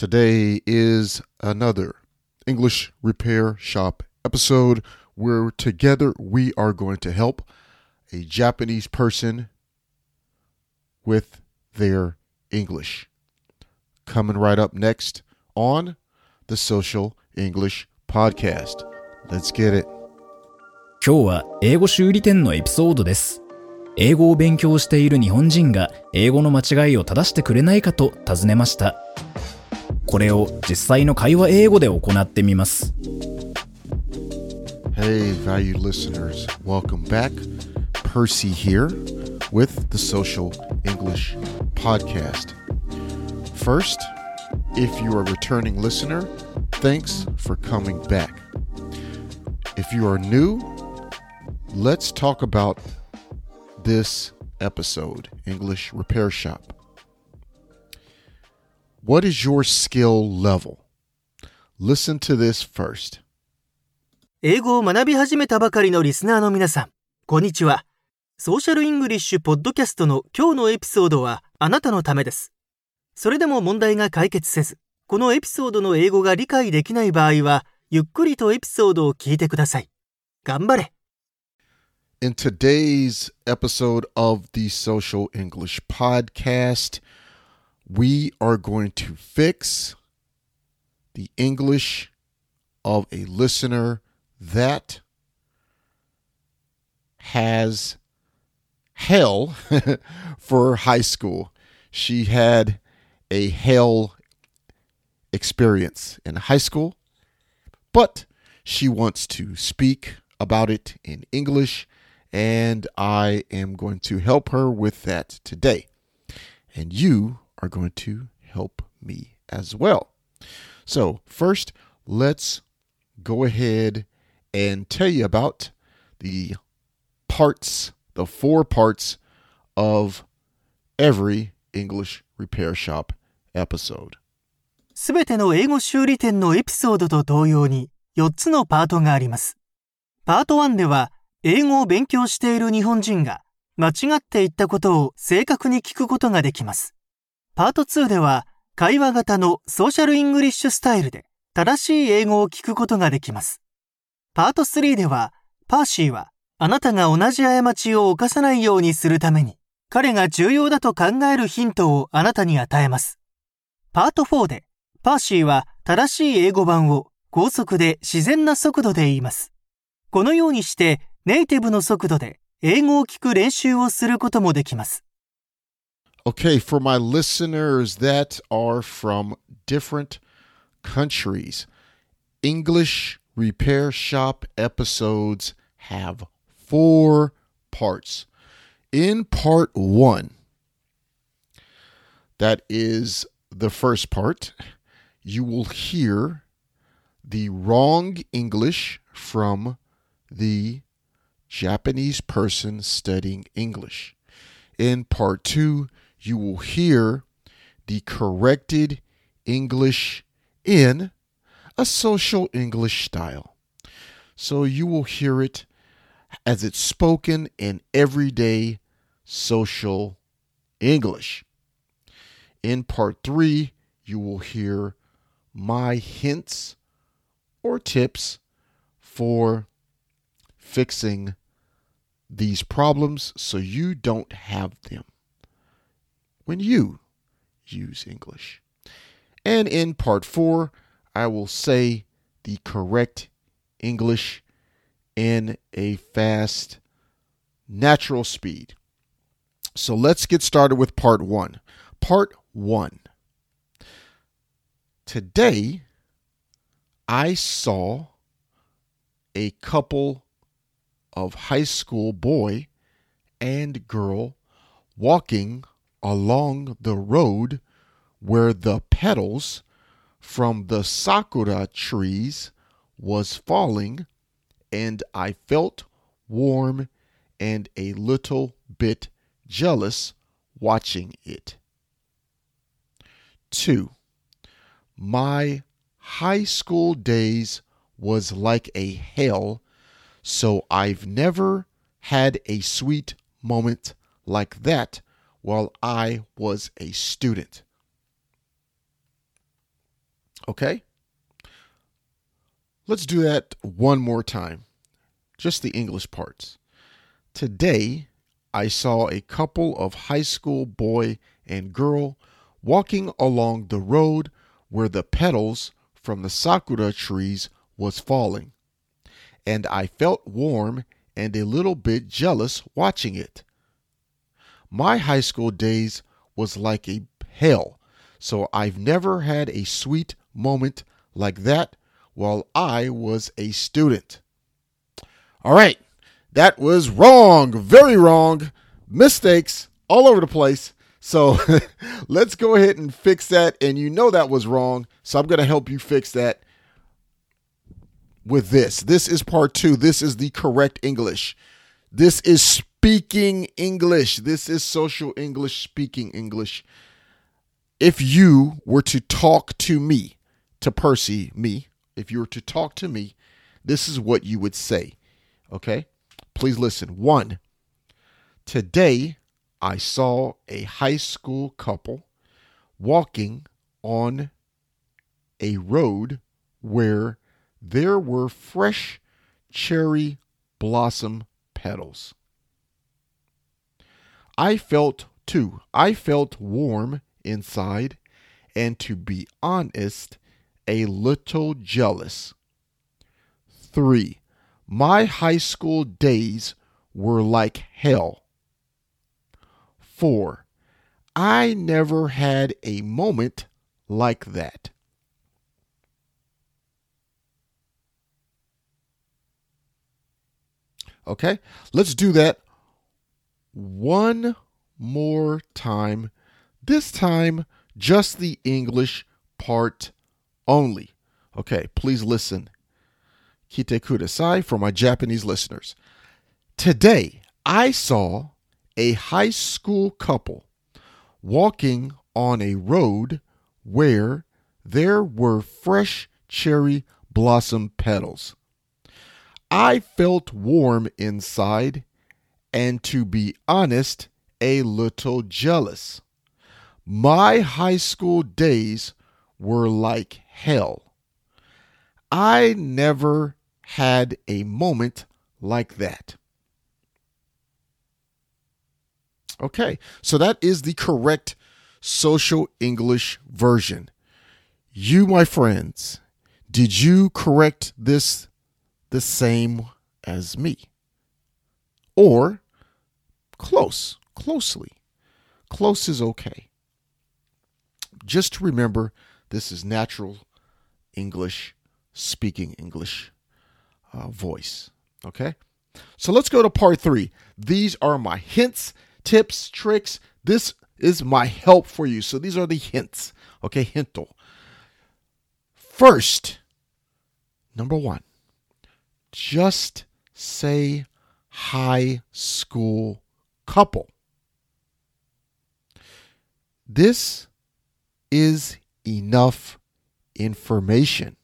Today is another English Repair Shop episode where together we are going to help a Japanese person with their English. Coming right up next on the Social English Podcast. Let's get it. 今日は英語修理店のエピソードです。英語を勉強している日本人が英語の間違いを正してくれないかと尋ねました。これを実際の会話英語で行ってみます。 Hey, valued listeners, welcome back. Percy here with the Social English Podcast. First, if you are a returning listener, thanks for coming back. If you are new, let's talk about this episode English Repair Shop. What is your skill level? Listen to this first. 英語を学び始めたばかりのリスナーの皆さん、こんにちは。ソーシャルイングリッシュポッドキャストの今日のエピソードはあなたのためです。それでも問題が解決せず、このエピソードの英語が理解できない場合は、ゆっくりとエピソードを聞いてください。頑張れ In today's episode of the Social English Podcast, we are going to fix the English of a listener that has hell for high school. She had a hell experience in high school, but she wants to speak about it in English, and I am going to help her with that today. And you are going to help me as well. So, first, let's go ahead and tell you about the parts, the four parts of every English repair shop episode. すべての英語修理店のエピソードと同様に4つのパートがあります。パート1では英語を勉強している日本人が間違って言ったことを正確に聞くことができます。パート2では会話型のソーシャルイングリッシュスタイルで正しい英語を聞くことができます。パート3ではパーシーはあなたが同じ過ちを犯さないようにするために彼が重要だと考えるヒントをあなたに与えます。パート4でパーシーは正しい英語版を高速で自然な速度で言います。このようにしてネイティブの速度で英語を聞く練習をすることもできます。Okay, for my listeners that are from different countries, English repair shop episodes have four parts. In part one, that is the first part, you will hear the wrong English from the Japanese person studying English. In part two, you will hear the corrected English in a social English style. So you will hear it as it's spoken in everyday social English. In part three, you will hear my hints or tips for fixing these problems so you don't have them when you use English. And in part four, I will say the correct English in a fast, natural speed. So let's get started with part one. Part one. Today, I saw a couple of high school boy and girl walking along the road where the petals from the sakura trees was falling and I felt warm and a little bit jealous watching it. 2. My high school days was like a hell, so I've never had a sweet moment like that while I was a student. Okay? Let's do that one more time. Just the English parts. Today, I saw a couple of high school boy and girl walking along the road where the petals from the sakura trees was falling. And I felt warm and a little bit jealous watching it. My high school days was like a hell, so I've never had a sweet moment like that while I was a student. All right, that was wrong, very wrong. Mistakes all over the place. So let's go ahead and fix that. And you know that was wrong. So I'm going to help you fix that with this. This is part two. This is the correct English. This is speaking English. This is social English, speaking English. If you were to talk to me, to Percy, me, if you were to talk to me, this is what you would say. Okay? Please listen. One, today I saw a high school couple walking on a road where there were fresh cherry blossom petals. I felt too, I felt warm inside and to be honest, a little jealous. 3. My high school days were like hell. 4. I never had a moment like that. Okay, let's do that one more time. This time, just the English part only. Okay, please listen. Kite kudasai for my Japanese listeners. Today, I saw a high school couple walking on a road where there were fresh cherry blossom petals. I felt warm inside and, to be honest, a little jealous. My high school days were like hell. I never had a moment like that. Okay, so that is the correct social English version. You, my friends, did you correct this the same as me? Or close, closely. Close is okay. Just to remember this is natural English, speaking English uh, voice. Okay? So let's go to part three. These are my hints, tips, tricks. This is my help for you. So these are the hints. Okay, hinto. First, number one, just say high school couple. This is enough information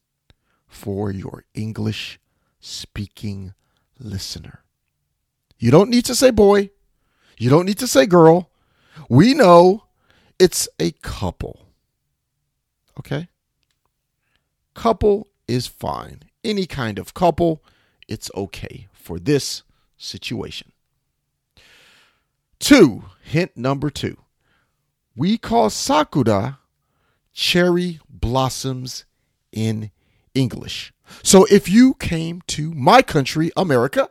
for your English speaking listener. You don't need to say boy. You don't need to say girl. We know it's a couple. Okay? Couple is fine. Any kind of couple, it's okay for this situation. Two, hint number two. We call Sakura cherry blossoms in English. So if you came to my country, America,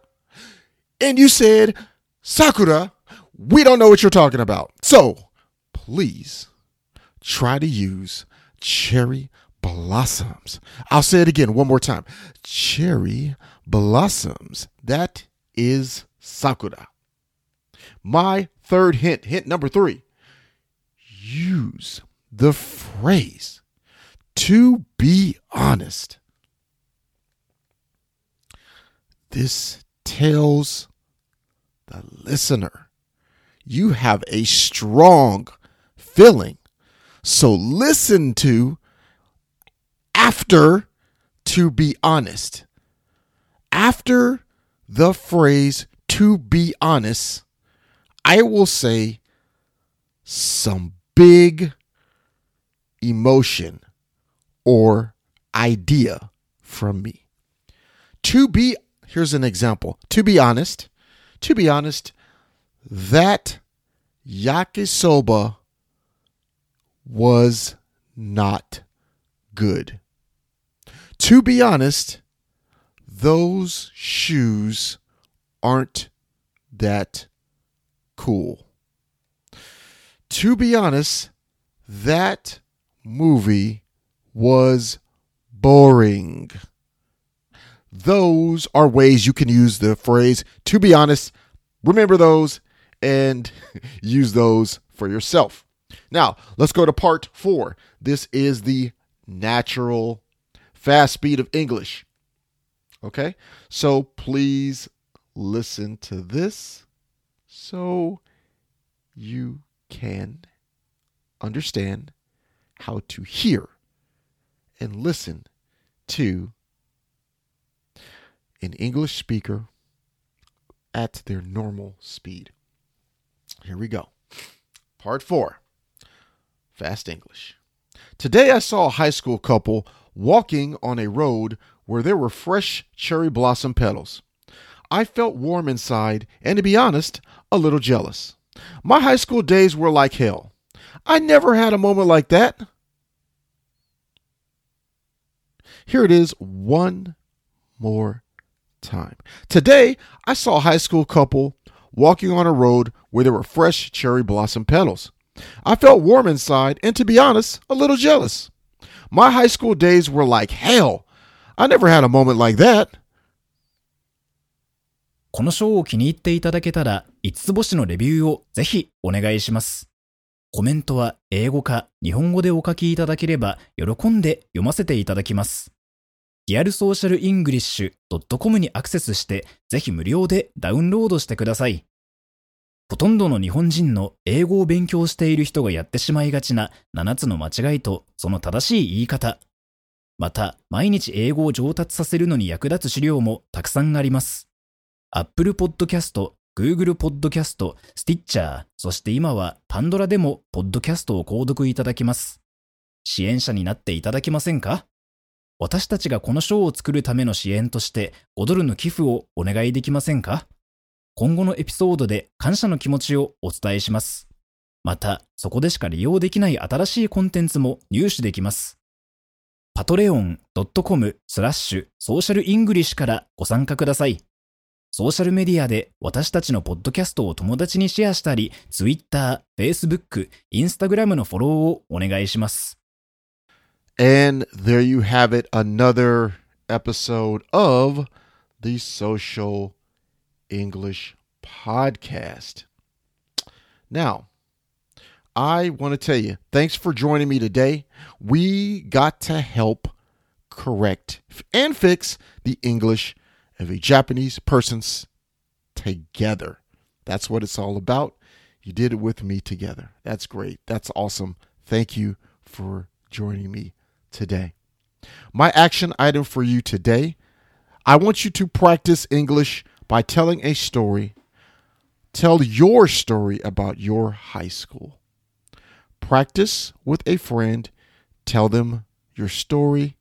and you said, Sakura, we don't know what you're talking about. So please try to use cherry blossoms. I'll say it again one more time. Cherry blossoms. That is Sakura. My third hint, hint number three use the phrase to be honest. This tells the listener you have a strong feeling. So listen to after to be honest. After the phrase to be honest, I will say some big emotion or idea from me. To be, here's an example. To be honest, to be honest, that yakisoba was not good. To be honest, those shoes aren't that cool. To be honest, that movie was boring. Those are ways you can use the phrase, to be honest, remember those and use those for yourself. Now, let's go to part four. This is the natural fast speed of English. Okay, so please listen to this so you can understand how to hear and listen to an English speaker at their normal speed. Here we go. Part four Fast English. Today I saw a high school couple walking on a road where there were fresh cherry blossom petals. I felt warm inside and, to be honest, a little jealous. My high school days were like hell. I never had a moment like that. Here it is one more time. Today, I saw a high school couple walking on a road where there were fresh cherry blossom petals. I felt warm inside and, to be honest, a little jealous. My high school days were like hell. I never had a moment like that. このショーを気に入っていただけたら、5つ星のレビューをぜひお願いします。コメントは英語か日本語でお書きいただければ喜んで読ませていただきます。リアルソーシャルイングリッシュ .com にアクセスしてぜひ無料でダウンロードしてください。ほとんどの日本人の英語を勉強している人がやってしまいがちな7つの間違いとその正しい言い方。また、毎日英語を上達させるのに役立つ資料もたくさんあります。Apple Podcast、Google Podcast、Stitcher、そして今は Pandora でも Podcast を購読いただけます。支援者になっていただけませんか？私たちがこの賞を作るための支援として5ドルの寄付をお願いできませんか？今後のエピソードで感謝の気持ちをお伝えします。また、そこでしか利用できない新しいコンテンツも入手できます。patreon.com スラッシュソーシャルイングリッシュからご参加ください。ソーシャルメディアで私たちのポッドキャストを友達にシェアしたり、Twitter、Facebook、Instagram のフォローをお願いします。And there you have it, another episode of the Social English Podcast. Now, I want to tell you, thanks for joining me today. We got to help correct and fix the English of a Japanese person's together. That's what it's all about. You did it with me together. That's great. That's awesome. Thank you for joining me today. My action item for you today I want you to practice English by telling a story. Tell your story about your high school. Practice with a friend. Tell them your story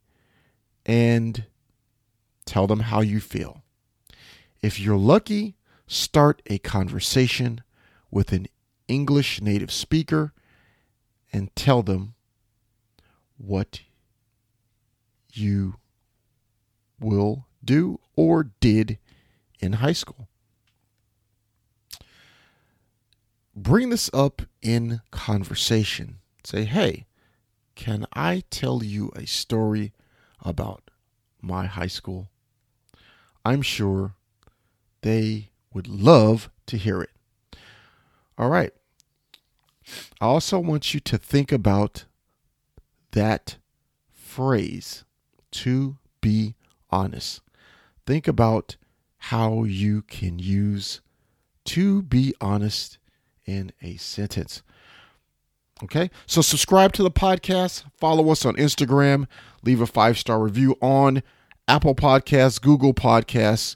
and tell them how you feel. If you're lucky, start a conversation with an English native speaker and tell them what you will do or did in high school. Bring this up in conversation. Say, hey, can I tell you a story about my high school? I'm sure they would love to hear it. All right. I also want you to think about that phrase to be honest. Think about how you can use to be honest in a sentence. Okay, so subscribe to the podcast, follow us on Instagram, leave a five star review on Apple Podcasts, Google Podcasts,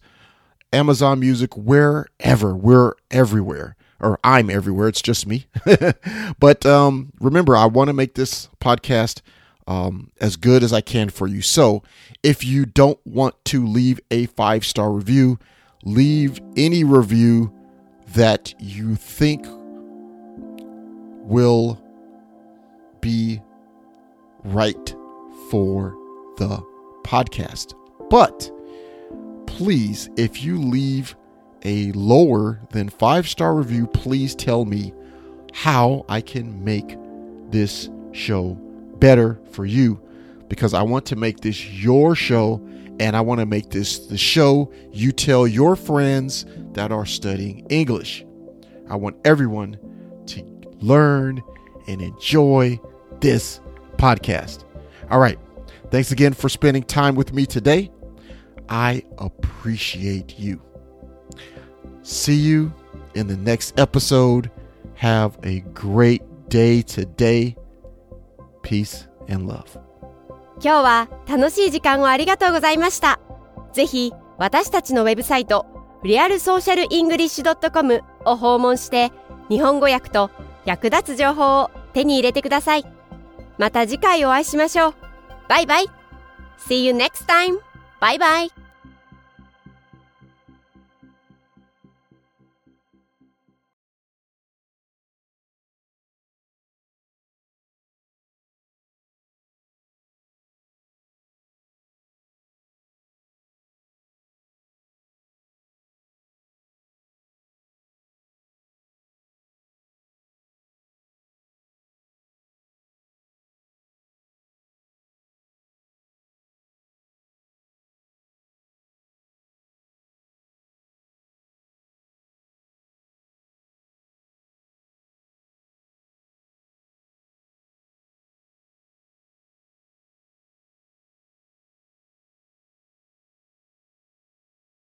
Amazon Music, wherever. We're everywhere, or I'm everywhere. It's just me. but um, remember, I want to make this podcast um, as good as I can for you. So if you don't want to leave a five star review, leave any review that you think will be right for the podcast. But please, if you leave a lower than five star review, please tell me how I can make this show better for you because I want to make this your show and I want to make this the show you tell your friends that are studying English. I want everyone learn and enjoy this podcast. All right. Thanks again for spending time with me today. I appreciate you. See you in the next episode. Have a great day today. Peace and love. 今日は楽しい時間をありがとうございました。ぜひ私たちのウェブサイトリアルソーシャルイングリッシュ .com を訪問して日本語訳と役立つ情報を手に入れてください。また次回お会いしましょう。バイバイ !See you next time! バイバイ